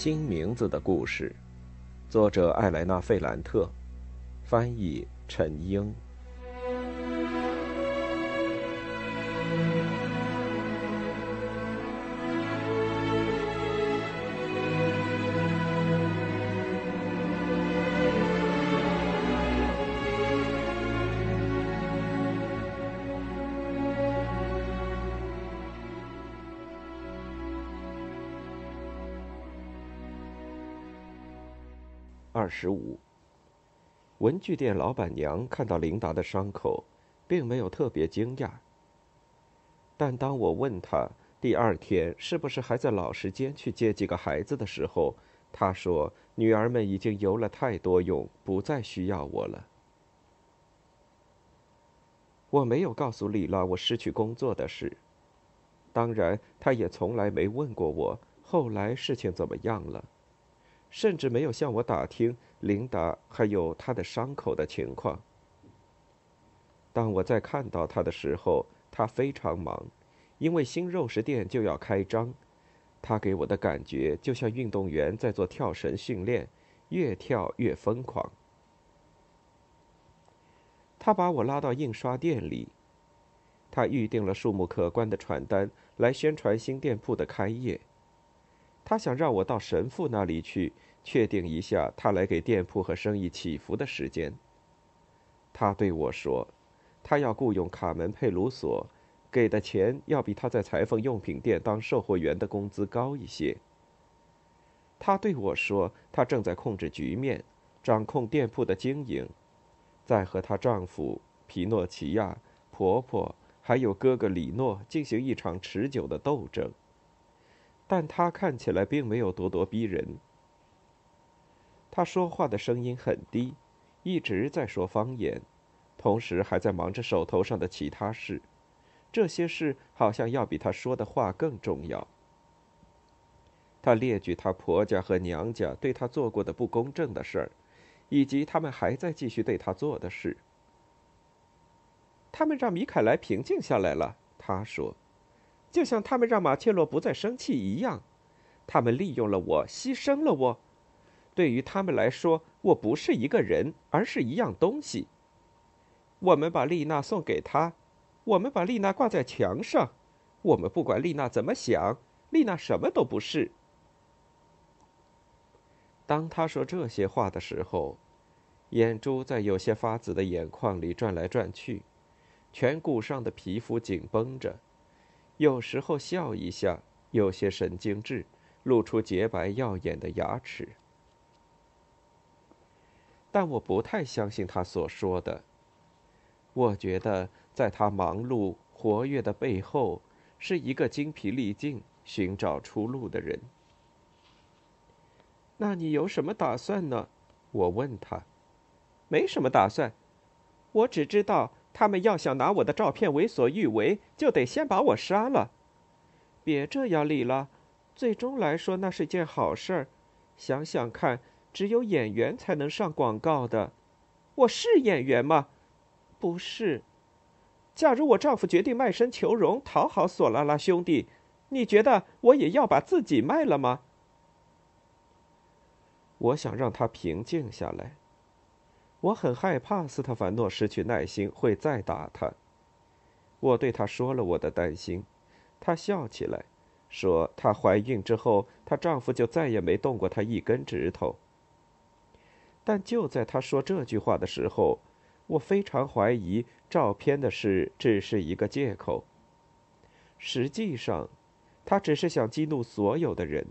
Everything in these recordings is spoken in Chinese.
新名字的故事，作者艾莱娜·费兰特，翻译陈英。十五。文具店老板娘看到琳达的伤口，并没有特别惊讶。但当我问她第二天是不是还在老时间去接几个孩子的时候，她说：“女儿们已经游了太多泳，不再需要我了。”我没有告诉丽拉我失去工作的事，当然，她也从来没问过我后来事情怎么样了。甚至没有向我打听琳达还有她的伤口的情况。当我在看到她的时候，她非常忙，因为新肉食店就要开张。她给我的感觉就像运动员在做跳绳训练，越跳越疯狂。他把我拉到印刷店里，他预定了数目可观的传单来宣传新店铺的开业。他想让我到神父那里去，确定一下他来给店铺和生意起伏的时间。他对我说，他要雇佣卡门·佩鲁索，给的钱要比他在裁缝用品店当售货员的工资高一些。他对我说，他正在控制局面，掌控店铺的经营，在和她丈夫皮诺奇亚、婆婆还有哥哥里诺进行一场持久的斗争。但他看起来并没有咄咄逼人。他说话的声音很低，一直在说方言，同时还在忙着手头上的其他事。这些事好像要比他说的话更重要。他列举他婆家和娘家对他做过的不公正的事儿，以及他们还在继续对他做的事。他们让米凯莱平静下来了，他说。就像他们让马切洛不再生气一样，他们利用了我，牺牲了我。对于他们来说，我不是一个人，而是一样东西。我们把丽娜送给他，我们把丽娜挂在墙上，我们不管丽娜怎么想，丽娜什么都不是。当他说这些话的时候，眼珠在有些发紫的眼眶里转来转去，颧骨上的皮肤紧绷着。有时候笑一下，有些神经质，露出洁白耀眼的牙齿。但我不太相信他所说的。我觉得，在他忙碌活跃的背后，是一个精疲力尽、寻找出路的人。那你有什么打算呢？我问他。没什么打算，我只知道。他们要想拿我的照片为所欲为，就得先把我杀了。别这样，丽拉。最终来说，那是件好事儿。想想看，只有演员才能上广告的。我是演员吗？不是。假如我丈夫决定卖身求荣，讨好索拉拉兄弟，你觉得我也要把自己卖了吗？我想让他平静下来。我很害怕斯特凡诺失去耐心会再打他。我对他说了我的担心，他笑起来，说她怀孕之后，她丈夫就再也没动过她一根指头。但就在他说这句话的时候，我非常怀疑照片的事只是一个借口。实际上，他只是想激怒所有的人，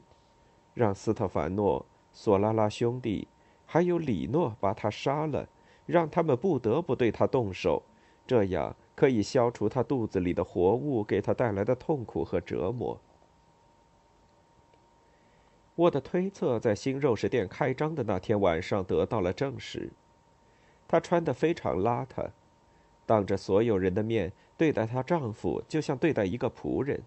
让斯特凡诺、索拉拉兄弟。还有李诺把他杀了，让他们不得不对他动手，这样可以消除他肚子里的活物给他带来的痛苦和折磨。我的推测在新肉食店开张的那天晚上得到了证实。她穿得非常邋遢，当着所有人的面对待她丈夫，就像对待一个仆人。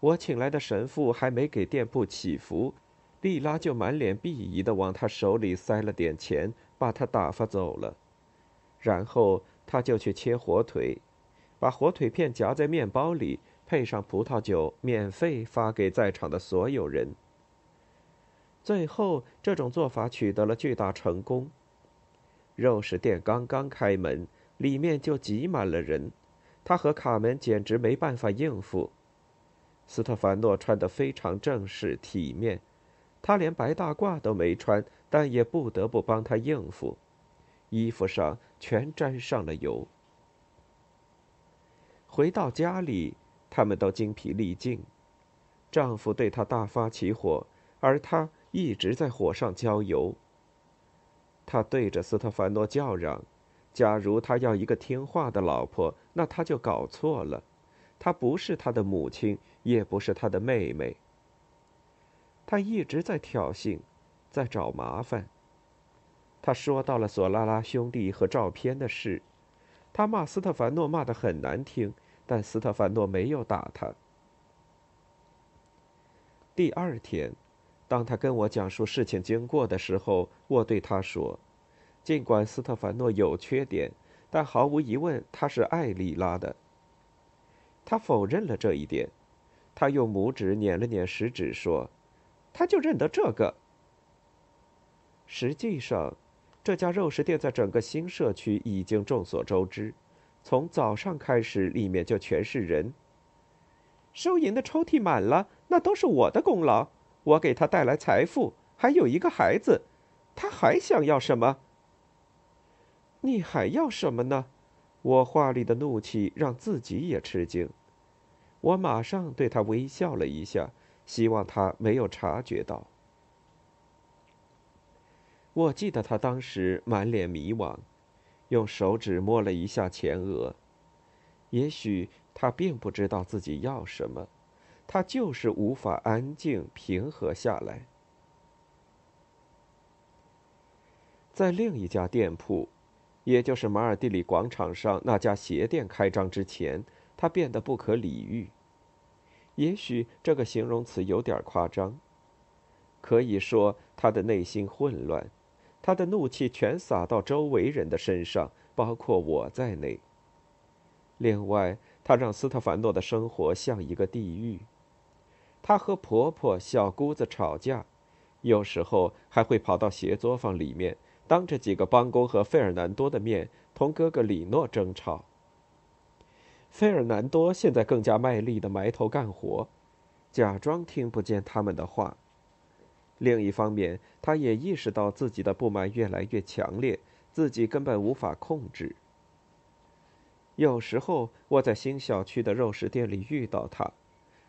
我请来的神父还没给店铺祈福。莉拉就满脸鄙夷的往他手里塞了点钱，把他打发走了。然后他就去切火腿，把火腿片夹在面包里，配上葡萄酒，免费发给在场的所有人。最后，这种做法取得了巨大成功。肉食店刚刚开门，里面就挤满了人，他和卡门简直没办法应付。斯特凡诺穿得非常正式体面，他连白大褂都没穿，但也不得不帮他应付，衣服上全沾上了油。回到家里，他们都精疲力尽，丈夫对她大发起火，而她一直在火上浇油。他对着斯特凡诺叫嚷：“假如他要一个听话的老婆，那他就搞错了。她不是他的母亲，也不是他的妹妹。他一直在挑衅，在找麻烦。他说到了索拉拉兄弟和照片的事，他骂斯特凡诺骂得很难听，但斯特凡诺没有打他。第二天。”当他跟我讲述事情经过的时候，我对他说：“尽管斯特凡诺有缺点，但毫无疑问他是爱丽拉的。”他否认了这一点，他用拇指捻了捻食指说：“他就认得这个。”实际上，这家肉食店在整个新社区已经众所周知，从早上开始，里面就全是人。收银的抽屉满了，那都是我的功劳。我给他带来财富，还有一个孩子，他还想要什么？你还要什么呢？我话里的怒气让自己也吃惊。我马上对他微笑了一下，希望他没有察觉到。我记得他当时满脸迷惘，用手指摸了一下前额。也许他并不知道自己要什么。他就是无法安静平和下来。在另一家店铺，也就是马尔蒂里广场上那家鞋店开张之前，他变得不可理喻。也许这个形容词有点夸张，可以说他的内心混乱，他的怒气全撒到周围人的身上，包括我在内。另外，他让斯特凡诺的生活像一个地狱。他和婆婆、小姑子吵架，有时候还会跑到鞋作坊里面，当着几个帮工和费尔南多的面，同哥哥里诺争吵。费尔南多现在更加卖力的埋头干活，假装听不见他们的话。另一方面，他也意识到自己的不满越来越强烈，自己根本无法控制。有时候我在新小区的肉食店里遇到他。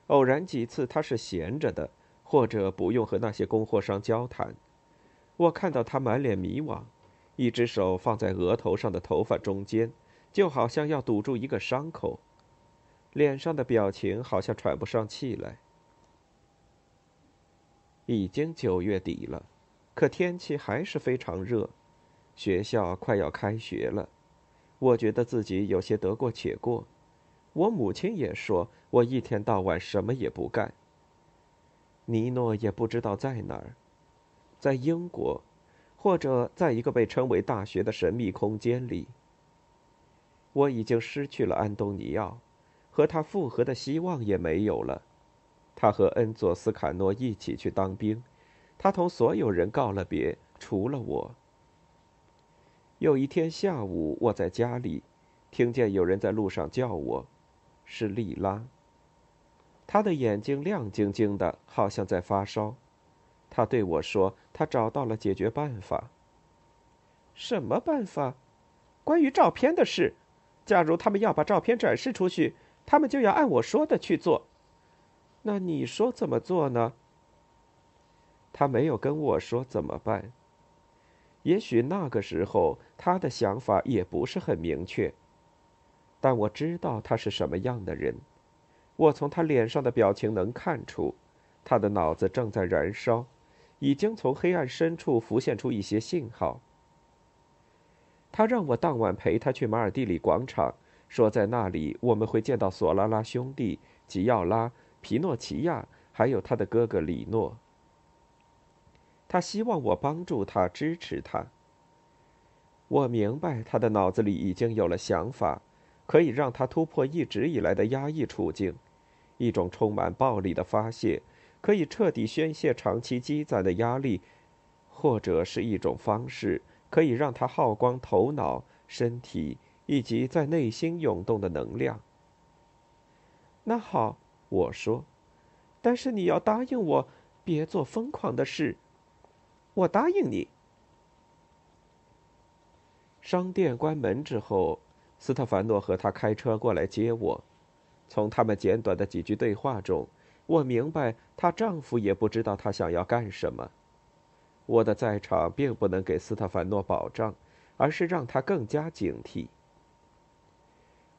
偶然几次，他是闲着的，或者不用和那些供货商交谈。我看到他满脸迷惘，一只手放在额头上的头发中间，就好像要堵住一个伤口，脸上的表情好像喘不上气来。已经九月底了，可天气还是非常热，学校快要开学了，我觉得自己有些得过且过。我母亲也说，我一天到晚什么也不干。尼诺也不知道在哪儿，在英国，或者在一个被称为大学的神秘空间里。我已经失去了安东尼奥，和他复合的希望也没有了。他和恩佐斯卡诺一起去当兵，他同所有人告了别，除了我。有一天下午，我在家里，听见有人在路上叫我。是莉拉。她的眼睛亮晶晶的，好像在发烧。她对我说：“她找到了解决办法。”什么办法？关于照片的事。假如他们要把照片展示出去，他们就要按我说的去做。那你说怎么做呢？他没有跟我说怎么办。也许那个时候他的想法也不是很明确。但我知道他是什么样的人，我从他脸上的表情能看出，他的脑子正在燃烧，已经从黑暗深处浮现出一些信号。他让我当晚陪他去马尔蒂里广场，说在那里我们会见到索拉拉兄弟、吉奥拉、皮诺奇亚，还有他的哥哥里诺。他希望我帮助他，支持他。我明白他的脑子里已经有了想法。可以让他突破一直以来的压抑处境，一种充满暴力的发泄，可以彻底宣泄长期积攒的压力，或者是一种方式，可以让他耗光头脑、身体以及在内心涌动的能量。那好，我说，但是你要答应我，别做疯狂的事。我答应你。商店关门之后，斯特凡诺和他开车过来接我。从他们简短的几句对话中，我明白她丈夫也不知道她想要干什么。我的在场并不能给斯特凡诺保障，而是让他更加警惕。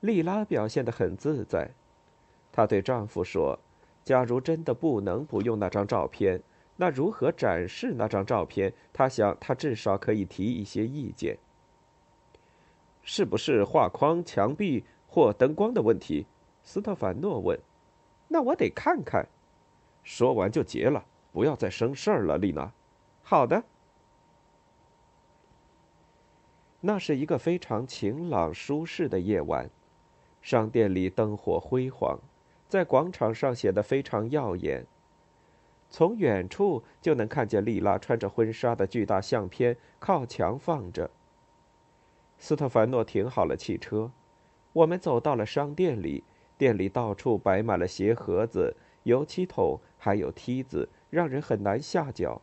莉拉表现得很自在，她对丈夫说：“假如真的不能不用那张照片，那如何展示那张照片？她想，她至少可以提一些意见。是不是画框、墙壁或灯光的问题？”斯特凡诺问：“那我得看看。”说完就结了，不要再生事儿了，丽娜。好的。那是一个非常晴朗舒适的夜晚，商店里灯火辉煌，在广场上显得非常耀眼。从远处就能看见丽拉穿着婚纱的巨大相片靠墙放着。斯特凡诺停好了汽车，我们走到了商店里。店里到处摆满了鞋盒子、油漆桶，还有梯子，让人很难下脚。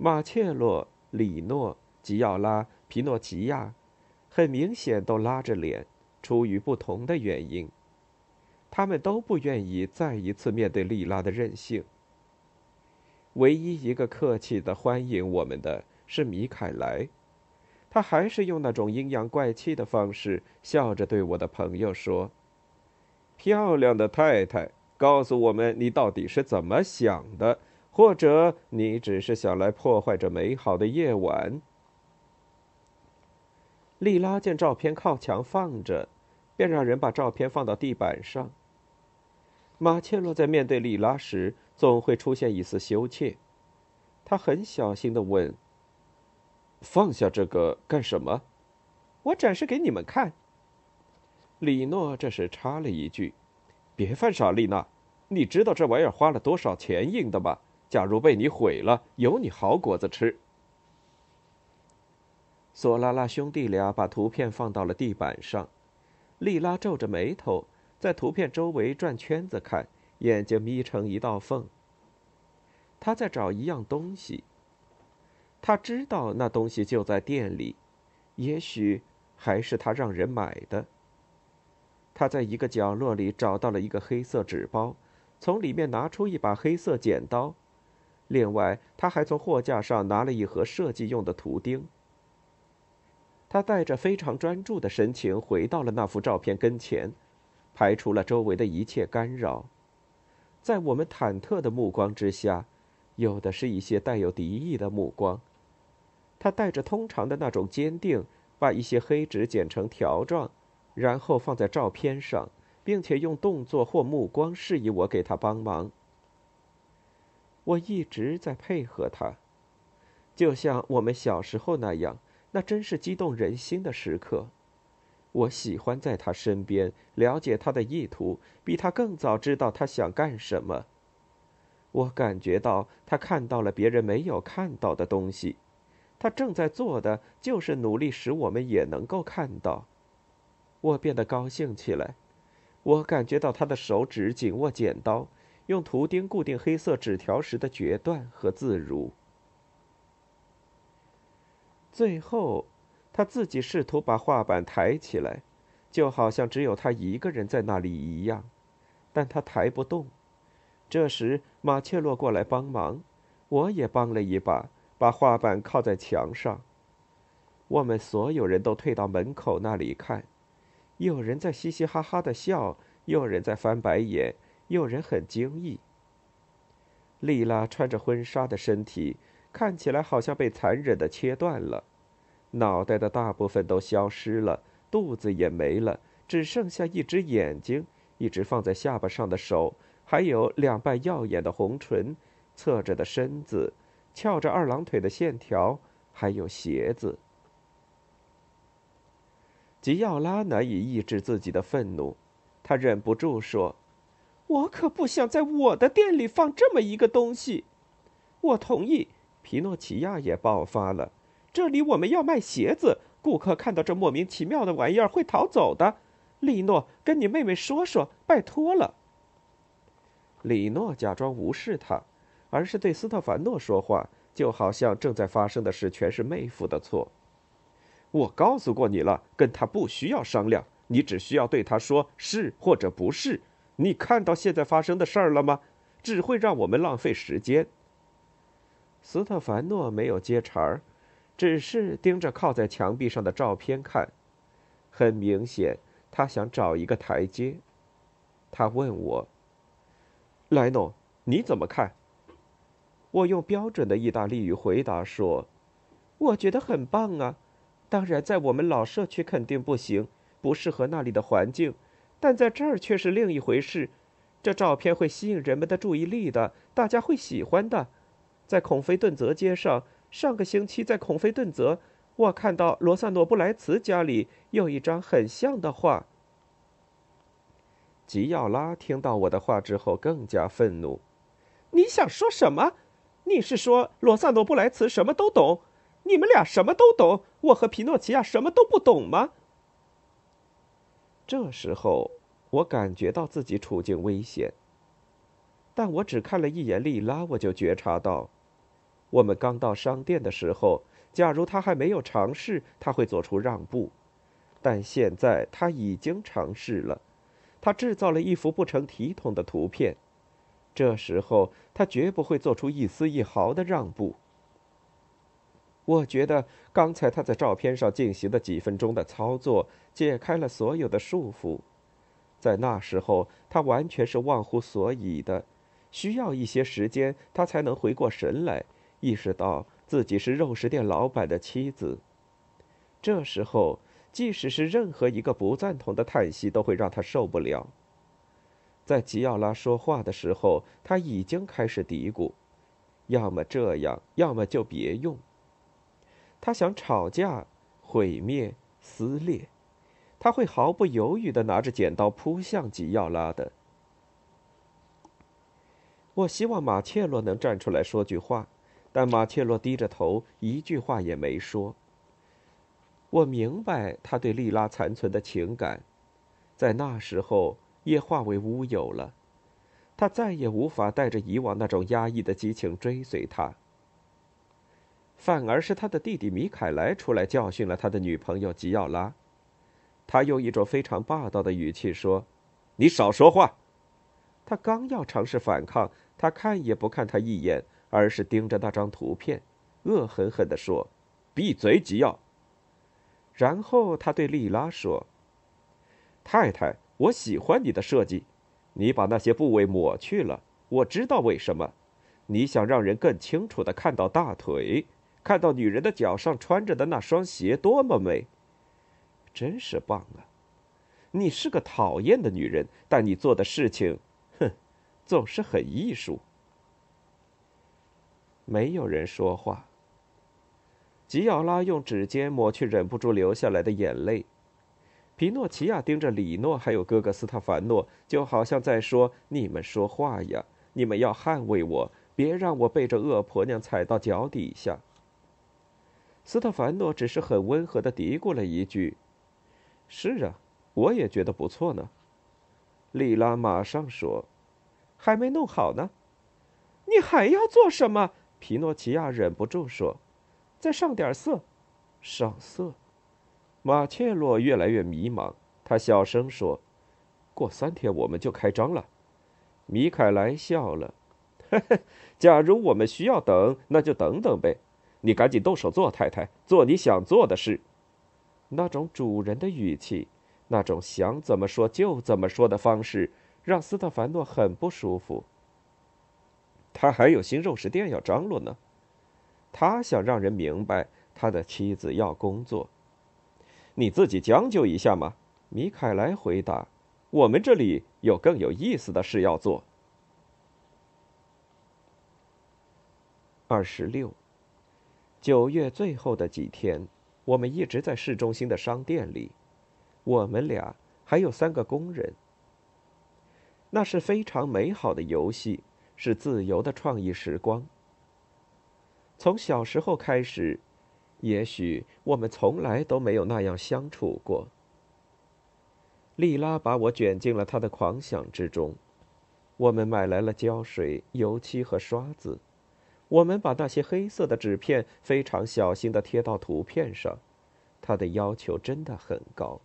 马切洛、里诺、吉奥拉、皮诺奇亚，很明显都拉着脸，出于不同的原因。他们都不愿意再一次面对莉拉的任性。唯一一个客气的欢迎我们的是米凯莱，他还是用那种阴阳怪气的方式，笑着对我的朋友说。漂亮的太太，告诉我们你到底是怎么想的，或者你只是想来破坏这美好的夜晚？莉拉见照片靠墙放着，便让人把照片放到地板上。马切洛在面对莉拉时，总会出现一丝羞怯。他很小心的问：“放下这个干什么？”“我展示给你们看。”李诺这时插了一句：“别犯傻，丽娜，你知道这玩意儿花了多少钱印的吗？假如被你毁了，有你好果子吃。”索拉拉兄弟俩把图片放到了地板上，莉拉皱着眉头在图片周围转圈子看，眼睛眯成一道缝。他在找一样东西，他知道那东西就在店里，也许还是他让人买的。他在一个角落里找到了一个黑色纸包，从里面拿出一把黑色剪刀，另外他还从货架上拿了一盒设计用的图钉。他带着非常专注的神情回到了那幅照片跟前，排除了周围的一切干扰。在我们忐忑的目光之下，有的是一些带有敌意的目光。他带着通常的那种坚定，把一些黑纸剪成条状。然后放在照片上，并且用动作或目光示意我给他帮忙。我一直在配合他，就像我们小时候那样，那真是激动人心的时刻。我喜欢在他身边，了解他的意图，比他更早知道他想干什么。我感觉到他看到了别人没有看到的东西，他正在做的就是努力使我们也能够看到。我变得高兴起来，我感觉到他的手指紧握剪刀，用图钉固定黑色纸条时的决断和自如。最后，他自己试图把画板抬起来，就好像只有他一个人在那里一样，但他抬不动。这时，马切洛过来帮忙，我也帮了一把，把画板靠在墙上。我们所有人都退到门口那里看。有人在嘻嘻哈哈的笑，有人在翻白眼，有人很惊异。莉拉穿着婚纱的身体看起来好像被残忍的切断了，脑袋的大部分都消失了，肚子也没了，只剩下一只眼睛，一只放在下巴上的手，还有两瓣耀眼的红唇，侧着的身子，翘着二郎腿的线条，还有鞋子。吉奥拉难以抑制自己的愤怒，他忍不住说：“我可不想在我的店里放这么一个东西。我同意。皮诺奇亚也爆发了。这里我们要卖鞋子，顾客看到这莫名其妙的玩意儿会逃走的。利诺，跟你妹妹说说，拜托了。李诺假装无视他，而是对斯特凡诺说话，就好像正在发生的事全是妹夫的错。我告诉过你了，跟他不需要商量，你只需要对他说是或者不是。你看到现在发生的事儿了吗？只会让我们浪费时间。斯特凡诺没有接茬儿，只是盯着靠在墙壁上的照片看。很明显，他想找一个台阶。他问我：“莱诺，你怎么看？”我用标准的意大利语回答说：“我觉得很棒啊。当然，在我们老社区肯定不行，不适合那里的环境。但在这儿却是另一回事。这照片会吸引人们的注意力的，大家会喜欢的。”在孔菲顿泽街上，上个星期在孔菲顿泽，我看到罗萨诺布莱茨家里有一张很像的画。吉奥拉听到我的话之后更加愤怒：“你想说什么？你是说罗萨诺布莱茨什么都懂？你们俩什么都懂？我和皮诺奇亚什么都不懂吗？”这时候，我感觉到自己处境危险，但我只看了一眼莉拉，我就觉察到。我们刚到商店的时候，假如他还没有尝试，他会做出让步；但现在他已经尝试了，他制造了一幅不成体统的图片。这时候，他绝不会做出一丝一毫的让步。我觉得刚才他在照片上进行的几分钟的操作，解开了所有的束缚。在那时候，他完全是忘乎所以的，需要一些时间，他才能回过神来。意识到自己是肉食店老板的妻子，这时候，即使是任何一个不赞同的叹息，都会让他受不了。在吉奥拉说话的时候，他已经开始嘀咕：要么这样，要么就别用。他想吵架、毁灭、撕裂，他会毫不犹豫地拿着剪刀扑向吉奥拉的。我希望马切洛能站出来说句话。但马切洛低着头，一句话也没说。我明白他对莉拉残存的情感，在那时候也化为乌有了。他再也无法带着以往那种压抑的激情追随他。反而是他的弟弟米凯莱出来教训了他的女朋友吉奥拉。他用一种非常霸道的语气说：“你少说话。”他刚要尝试反抗，他看也不看他一眼。而是盯着那张图片，恶狠狠地说：“闭嘴，吉奥。”然后他对莉拉说：“太太，我喜欢你的设计，你把那些部位抹去了，我知道为什么。你想让人更清楚地看到大腿，看到女人的脚上穿着的那双鞋多么美，真是棒啊！你是个讨厌的女人，但你做的事情，哼，总是很艺术。”没有人说话。吉奥拉用指尖抹去忍不住流下来的眼泪。皮诺奇亚盯着里诺还有哥哥斯特凡诺，就好像在说：“你们说话呀，你们要捍卫我，别让我被这恶婆娘踩到脚底下。”斯特凡诺只是很温和的嘀咕了一句：“是啊，我也觉得不错呢。”莉拉马上说：“还没弄好呢，你还要做什么？”皮诺奇亚忍不住说：“再上点色，上色。”马切洛越来越迷茫，他小声说：“过三天我们就开张了。”米凯莱笑了：“呵呵，假如我们需要等，那就等等呗。你赶紧动手做，太太，做你想做的事。”那种主人的语气，那种想怎么说就怎么说的方式，让斯特凡诺很不舒服。他还有新肉食店要张罗呢，他想让人明白他的妻子要工作。你自己将就一下嘛，米凯莱回答。我们这里有更有意思的事要做。二十六，九月最后的几天，我们一直在市中心的商店里，我们俩还有三个工人。那是非常美好的游戏，是自由的创意时光。从小时候开始，也许我们从来都没有那样相处过。莉拉把我卷进了她的狂想之中。我们买来了胶水、油漆和刷子。我们把那些黑色的纸片非常小心地贴到图片上。他的要求真的很高。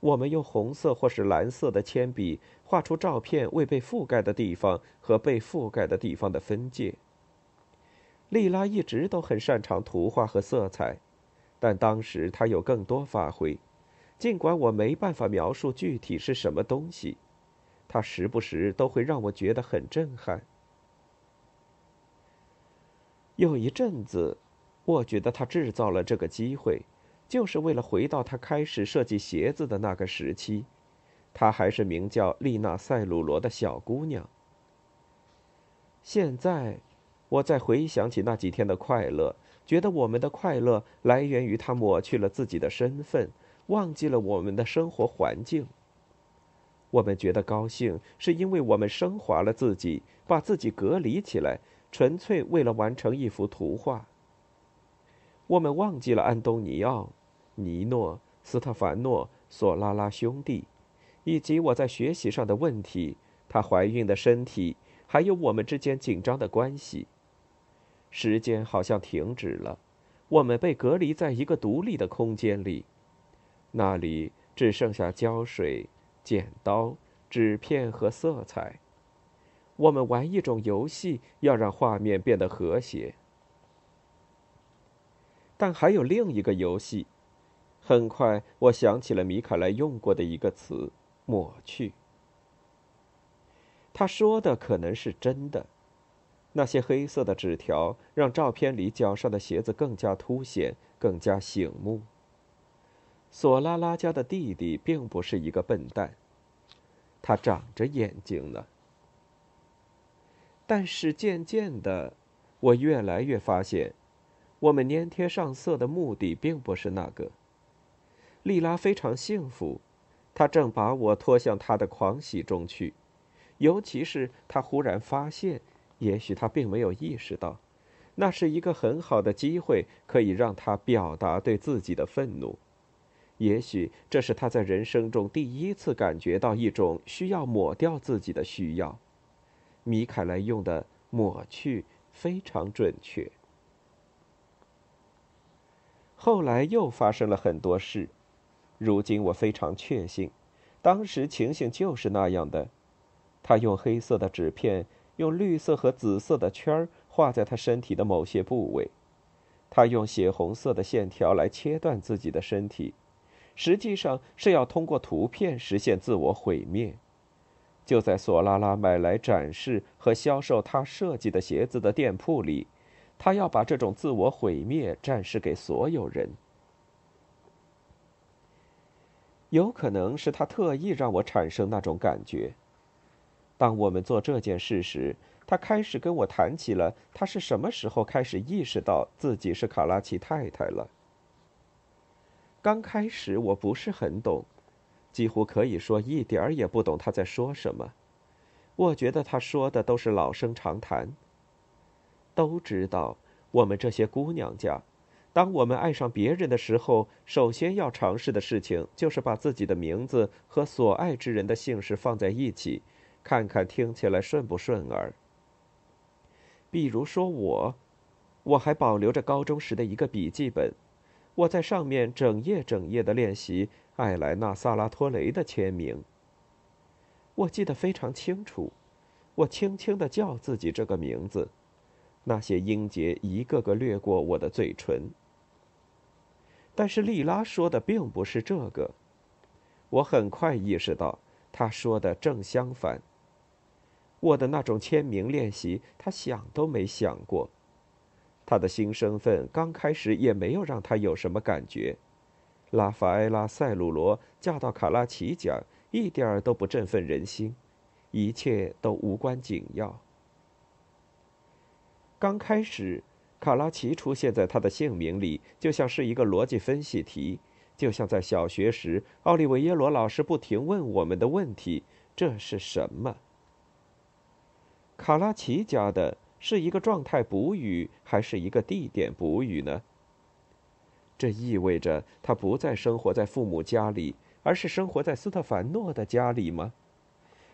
我们用红色或是蓝色的铅笔画出照片未被覆盖的地方和被覆盖的地方的分界。莉拉一直都很擅长图画和色彩，但当时她有更多发挥，尽管我没办法描述具体是什么东西，她时不时都会让我觉得很震撼。有一阵子，我觉得他制造了这个机会，就是为了回到他开始设计鞋子的那个时期。她还是名叫丽娜·塞鲁罗的小姑娘。现在。我再回想起那几天的快乐，觉得我们的快乐来源于他抹去了自己的身份，忘记了我们的生活环境。我们觉得高兴，是因为我们升华了自己，把自己隔离起来，纯粹为了完成一幅图画。我们忘记了安东尼奥、尼诺、斯特凡诺、索拉拉兄弟，以及我在学习上的问题，她怀孕的身体，还有我们之间紧张的关系。时间好像停止了，我们被隔离在一个独立的空间里，那里只剩下胶水、剪刀、纸片和色彩。我们玩一种游戏，要让画面变得和谐。但还有另一个游戏。很快，我想起了米卡莱用过的一个词——抹去。他说的可能是真的。那些黑色的纸条让照片里脚上的鞋子更加凸显，更加醒目。索拉拉家的弟弟并不是一个笨蛋，他长着眼睛呢。但是渐渐的，我越来越发现，我们粘贴上色的目的并不是那个。莉拉非常幸福，她正把我拖向她的狂喜中去，尤其是她忽然发现。也许她并没有意识到，那是一个很好的机会，可以让她表达对自己的愤怒。也许这是他在人生中第一次感觉到一种需要抹掉自己的需要。米凯莱用的“抹去”非常准确。后来又发生了很多事，如今我非常确信，当时情形就是那样的。他用黑色的纸片。用绿色和紫色的圈画在他身体的某些部位，他用血红色的线条来切断自己的身体，实际上是要通过图片实现自我毁灭。就在索拉拉买来展示和销售他设计的鞋子的店铺里，他要把这种自我毁灭展示给所有人。有可能是他特意让我产生那种感觉。当我们做这件事时，他开始跟我谈起了他是什么时候开始意识到自己是卡拉奇太太了。刚开始我不是很懂，几乎可以说一点儿也不懂他在说什么。我觉得他说的都是老生常谈。都知道，我们这些姑娘家，当我们爱上别人的时候，首先要尝试的事情就是把自己的名字和所爱之人的姓氏放在一起。看看听起来顺不顺耳。比如说我，我还保留着高中时的一个笔记本，我在上面整夜整夜的练习艾莱娜·萨拉托雷的签名。我记得非常清楚，我轻轻的叫自己这个名字，那些音节一个个掠过我的嘴唇。但是莉拉说的并不是这个，我很快意识到，她说的正相反。我的那种签名练习，他想都没想过。他的新身份刚开始也没有让他有什么感觉。拉法埃拉·塞鲁罗嫁到卡拉奇家，一点儿都不振奋人心，一切都无关紧要。刚开始，卡拉奇出现在他的姓名里，就像是一个逻辑分析题，就像在小学时，奥利维耶罗老师不停问我们的问题。这是什么？卡拉奇家的是一个状态补语，还是一个地点补语呢？这意味着他不再生活在父母家里，而是生活在斯特凡诺的家里吗？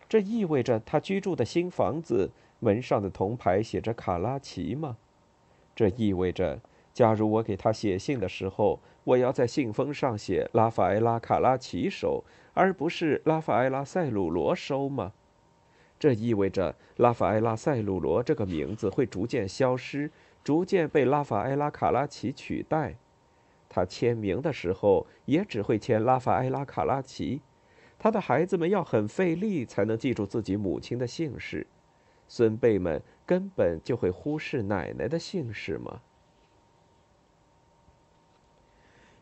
这意味着他居住的新房子门上的铜牌写着卡拉奇吗？这意味着，假如我给他写信的时候，我要在信封上写拉法埃拉·卡拉奇收，而不是拉法埃拉·塞鲁罗收吗？这意味着拉法埃拉·塞鲁罗这个名字会逐渐消失，逐渐被拉法埃拉·卡拉奇取代。他签名的时候也只会签拉法埃拉·卡拉奇。他的孩子们要很费力才能记住自己母亲的姓氏，孙辈们根本就会忽视奶奶的姓氏吗？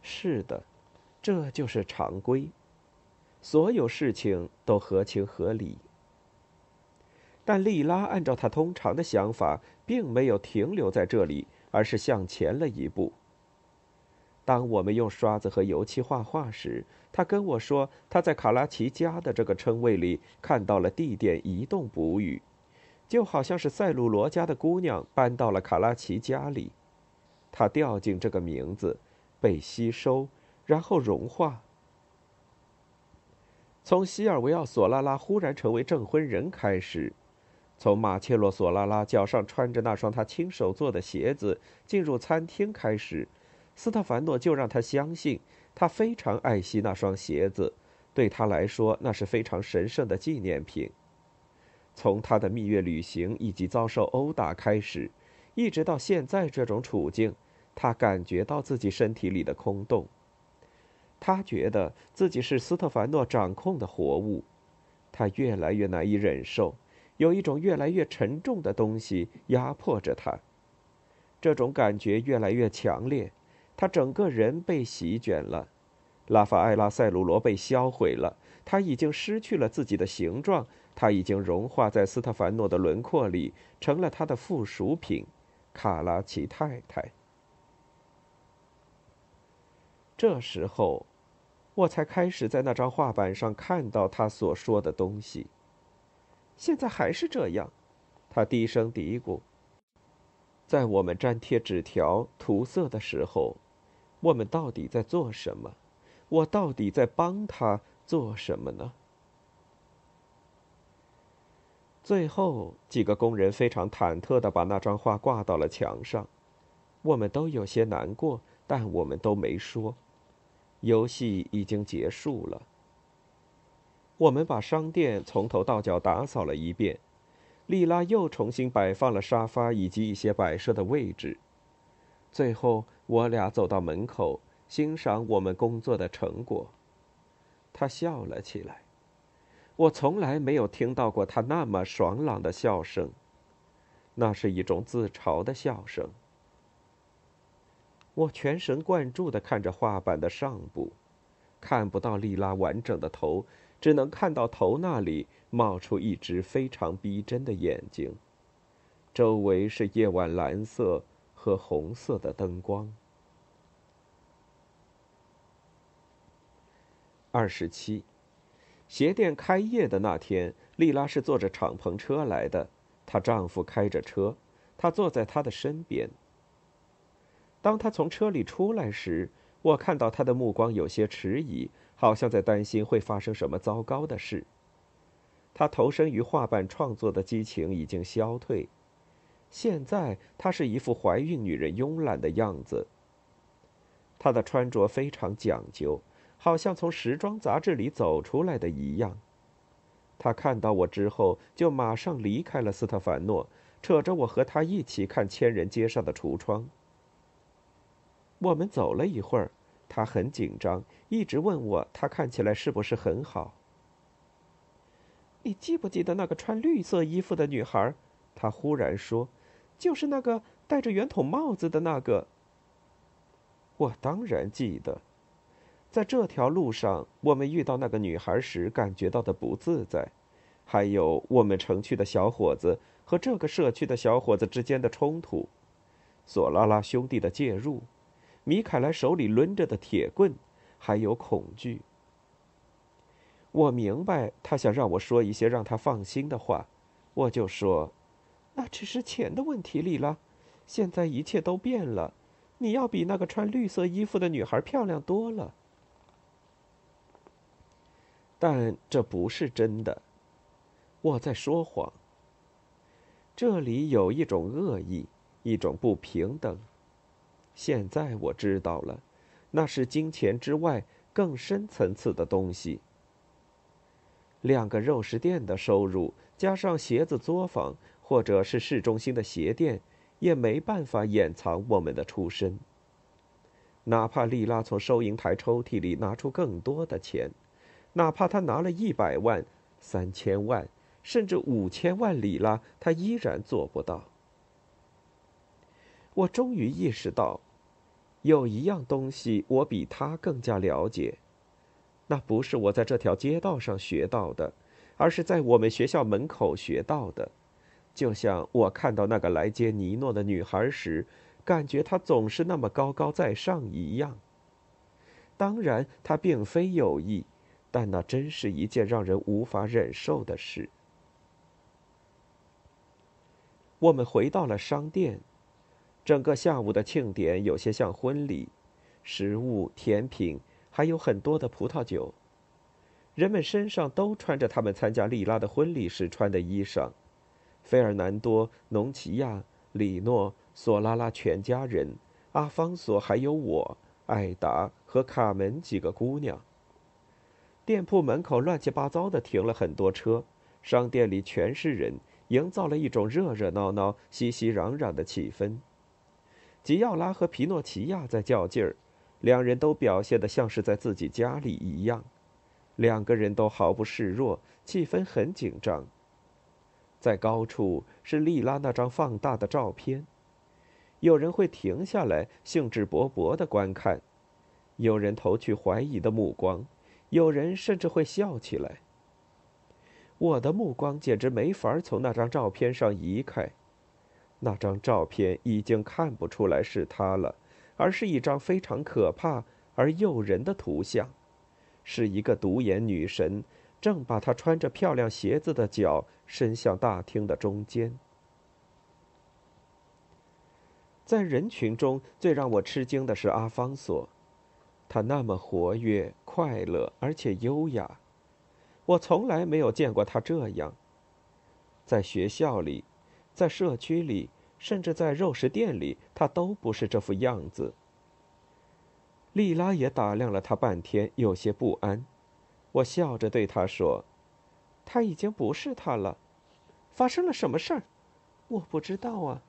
是的，这就是常规，所有事情都合情合理。但莉拉按照她通常的想法，并没有停留在这里，而是向前了一步。当我们用刷子和油漆画画时，他跟我说，他在卡拉奇家的这个称谓里看到了地点移动补语，就好像是塞鲁罗家的姑娘搬到了卡拉奇家里，他掉进这个名字，被吸收，然后融化。从西尔维奥·索拉拉忽然成为证婚人开始，从马切洛·索拉拉脚上穿着那双他亲手做的鞋子进入餐厅开始。斯特凡诺就让他相信，他非常爱惜那双鞋子，对他来说那是非常神圣的纪念品。从他的蜜月旅行以及遭受殴打开始，一直到现在这种处境，他感觉到自己身体里的空洞。他觉得自己是斯特凡诺掌控的活物，他越来越难以忍受，有一种越来越沉重的东西压迫着他。这种感觉越来越强烈。他整个人被席卷了，拉法埃拉·塞鲁罗被销毁了，他已经失去了自己的形状，他已经融化在斯特凡诺的轮廓里，成了他的附属品——卡拉奇太太。这时候，我才开始在那张画板上看到他所说的东西。现在还是这样，他低声嘀咕。在我们粘贴纸条、涂色的时候。我们到底在做什么？我到底在帮他做什么呢？最后，几个工人非常忐忑的把那张画挂到了墙上。我们都有些难过，但我们都没说。游戏已经结束了。我们把商店从头到脚打扫了一遍。莉拉又重新摆放了沙发以及一些摆设的位置。最后。我俩走到门口，欣赏我们工作的成果。他笑了起来，我从来没有听到过他那么爽朗的笑声，那是一种自嘲的笑声。我全神贯注地看着画板的上部，看不到莉拉完整的头，只能看到头那里冒出一只非常逼真的眼睛，周围是夜晚蓝色。和红色的灯光。二十七，鞋店开业的那天，丽拉是坐着敞篷车来的，她丈夫开着车，她坐在他的身边。当她从车里出来时，我看到她的目光有些迟疑，好像在担心会发生什么糟糕的事。她投身于画板创作的激情已经消退。现在她是一副怀孕女人慵懒的样子。她的穿着非常讲究，好像从时装杂志里走出来的一样。她看到我之后，就马上离开了斯特凡诺，扯着我和她一起看千人街上的橱窗。我们走了一会儿，他很紧张，一直问我他看起来是不是很好。你记不记得那个穿绿色衣服的女孩？他忽然说。就是那个戴着圆筒帽子的那个。我当然记得，在这条路上，我们遇到那个女孩时感觉到的不自在，还有我们城区的小伙子和这个社区的小伙子之间的冲突，索拉拉兄弟的介入，米凯莱手里抡着的铁棍，还有恐惧。我明白他想让我说一些让他放心的话，我就说：“那只是钱的问题里了。现在一切都变了，你要比那个穿绿色衣服的女孩漂亮多了。”但这不是真的，我在说谎。这里有一种恶意，一种不平等。现在我知道了，那是金钱之外更深层次的东西。两个肉食店的收入，加上鞋子作坊或者是市中心的鞋店，也没办法掩藏我们的出身。哪怕丽拉从收银台抽屉里拿出更多的钱，哪怕她拿了一百万、三千万，甚至五千万里拉，她依然做不到。我终于意识到，有一样东西我比他更加了解。那不是我在这条街道上学到的，而是在我们学校门口学到的。就像我看到那个来接尼诺的女孩时，感觉她总是那么高高在上一样。当然，她并非有意，但那真是一件让人无法忍受的事。我们回到了商店，整个下午的庆典有些像婚礼，食物、甜品。还有很多的葡萄酒，人们身上都穿着他们参加莉拉的婚礼时穿的衣裳。费尔南多、农奇亚、里诺、索拉拉全家人，阿方索还有我、艾达和卡门几个姑娘。店铺门口乱七八糟的停了很多车，商店里全是人，营造了一种热热闹闹、熙熙攘攘的气氛。吉奥拉和皮诺奇亚在较劲儿。两人都表现得像是在自己家里一样，两个人都毫不示弱，气氛很紧张。在高处是莉拉那张放大的照片，有人会停下来兴致勃勃地观看，有人投去怀疑的目光，有人甚至会笑起来。我的目光简直没法从那张照片上移开，那张照片已经看不出来是他了。而是一张非常可怕而诱人的图像，是一个独眼女神，正把他穿着漂亮鞋子的脚伸向大厅的中间。在人群中最让我吃惊的是阿方索，他那么活跃、快乐而且优雅，我从来没有见过他这样。在学校里，在社区里。甚至在肉食店里，他都不是这副样子。莉拉也打量了他半天，有些不安。我笑着对他说：“他已经不是他了，发生了什么事儿？我不知道啊。”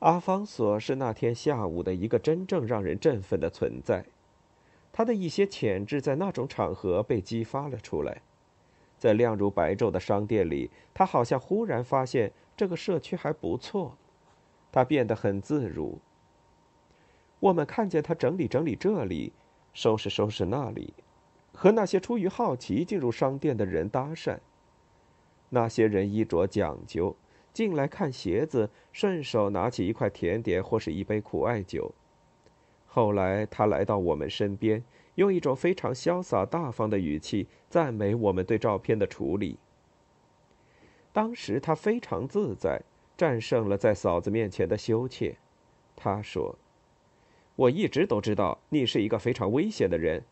阿方索是那天下午的一个真正让人振奋的存在，他的一些潜质在那种场合被激发了出来。在亮如白昼的商店里，他好像忽然发现。这个社区还不错，他变得很自如。我们看见他整理整理这里，收拾收拾那里，和那些出于好奇进入商店的人搭讪。那些人衣着讲究，进来看鞋子，顺手拿起一块甜点或是一杯苦艾酒。后来他来到我们身边，用一种非常潇洒大方的语气赞美我们对照片的处理。当时他非常自在，战胜了在嫂子面前的羞怯。他说：“我一直都知道你是一个非常危险的人。”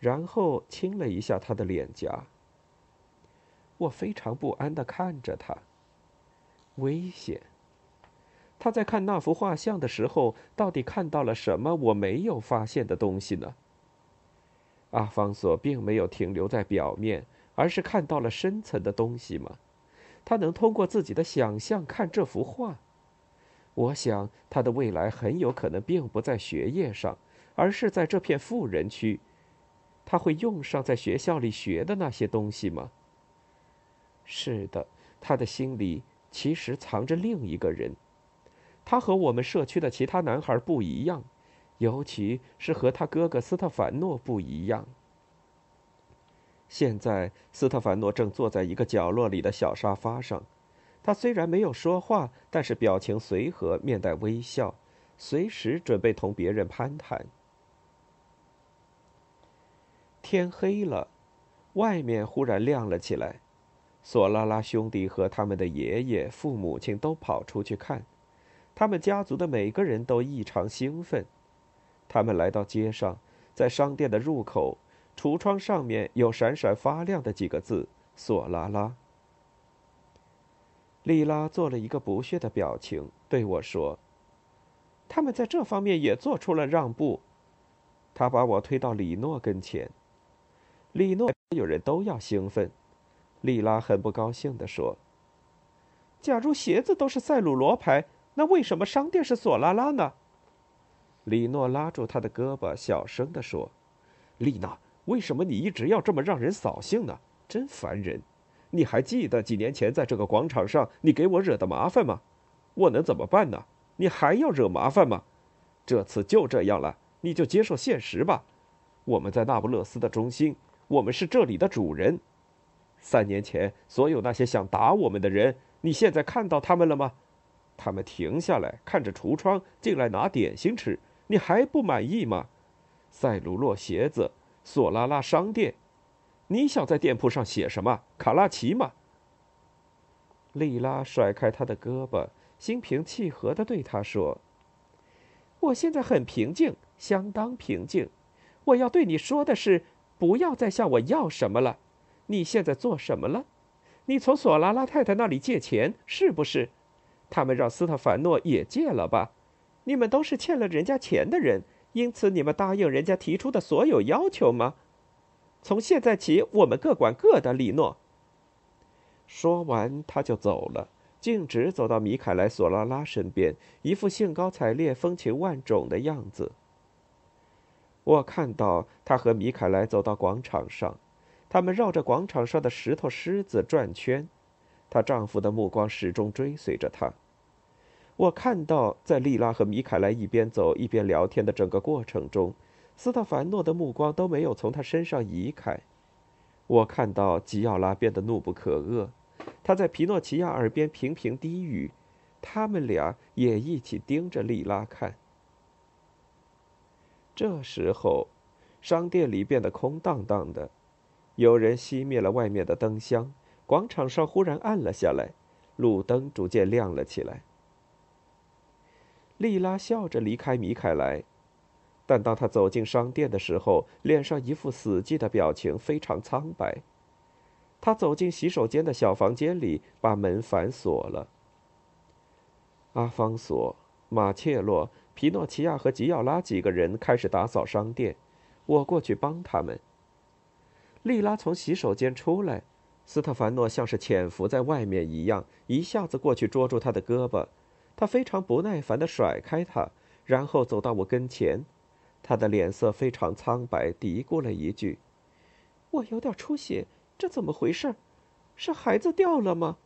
然后亲了一下他的脸颊。我非常不安的看着他。危险？他在看那幅画像的时候，到底看到了什么我没有发现的东西呢？阿方索并没有停留在表面，而是看到了深层的东西吗？他能通过自己的想象看这幅画，我想他的未来很有可能并不在学业上，而是在这片富人区。他会用上在学校里学的那些东西吗？是的，他的心里其实藏着另一个人。他和我们社区的其他男孩不一样，尤其是和他哥哥斯特凡诺不一样。现在，斯特凡诺正坐在一个角落里的小沙发上。他虽然没有说话，但是表情随和，面带微笑，随时准备同别人攀谈。天黑了，外面忽然亮了起来。索拉拉兄弟和他们的爷爷、父母亲都跑出去看，他们家族的每个人都异常兴奋。他们来到街上，在商店的入口，橱窗上面有闪闪发亮的几个字：“索拉拉。”莉拉做了一个不屑的表情，对我说：“他们在这方面也做出了让步。”他把我推到李诺跟前。李诺，有人都要兴奋。莉拉很不高兴地说：“假如鞋子都是赛鲁罗牌，那为什么商店是索拉拉呢？”李诺拉住他的胳膊，小声地说：“丽娜，为什么你一直要这么让人扫兴呢？真烦人！你还记得几年前在这个广场上你给我惹的麻烦吗？我能怎么办呢？你还要惹麻烦吗？这次就这样了，你就接受现实吧。我们在那不勒斯的中心，我们是这里的主人。”三年前，所有那些想打我们的人，你现在看到他们了吗？他们停下来，看着橱窗，进来拿点心吃。你还不满意吗？塞鲁洛鞋子，索拉拉商店，你想在店铺上写什么？卡拉奇吗？莉拉甩开他的胳膊，心平气和地对他说：“我现在很平静，相当平静。我要对你说的是，不要再向我要什么了。”你现在做什么了？你从索拉拉太太那里借钱是不是？他们让斯特凡诺也借了吧？你们都是欠了人家钱的人，因此你们答应人家提出的所有要求吗？从现在起，我们各管各的。里诺说完，他就走了，径直走到米凯莱·索拉拉身边，一副兴高采烈、风情万种的样子。我看到他和米凯莱走到广场上。他们绕着广场上的石头狮子转圈，她丈夫的目光始终追随着她。我看到，在莉拉和米凯莱一边走一边聊天的整个过程中，斯特凡诺的目光都没有从他身上移开。我看到吉奥拉变得怒不可遏，他在皮诺奇亚耳边频频低语，他们俩也一起盯着莉拉看。这时候，商店里变得空荡荡的。有人熄灭了外面的灯箱，广场上忽然暗了下来，路灯逐渐亮了起来。莉拉笑着离开米凯莱，但当他走进商店的时候，脸上一副死寂的表情，非常苍白。他走进洗手间的小房间里，把门反锁了。阿方索、马切洛、皮诺奇亚和吉奥拉几个人开始打扫商店，我过去帮他们。莉拉从洗手间出来，斯特凡诺像是潜伏在外面一样，一下子过去捉住他的胳膊。他非常不耐烦地甩开他，然后走到我跟前。他的脸色非常苍白，嘀咕了一句：“我有点出血，这怎么回事？是孩子掉了吗？”